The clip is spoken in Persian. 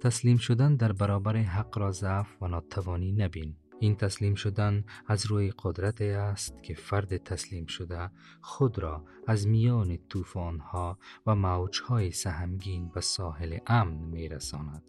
تسلیم شدن در برابر حق را ضعف و ناتوانی نبین این تسلیم شدن از روی قدرت است که فرد تسلیم شده خود را از میان طوفانها و موجهای سهمگین به ساحل امن می رساند.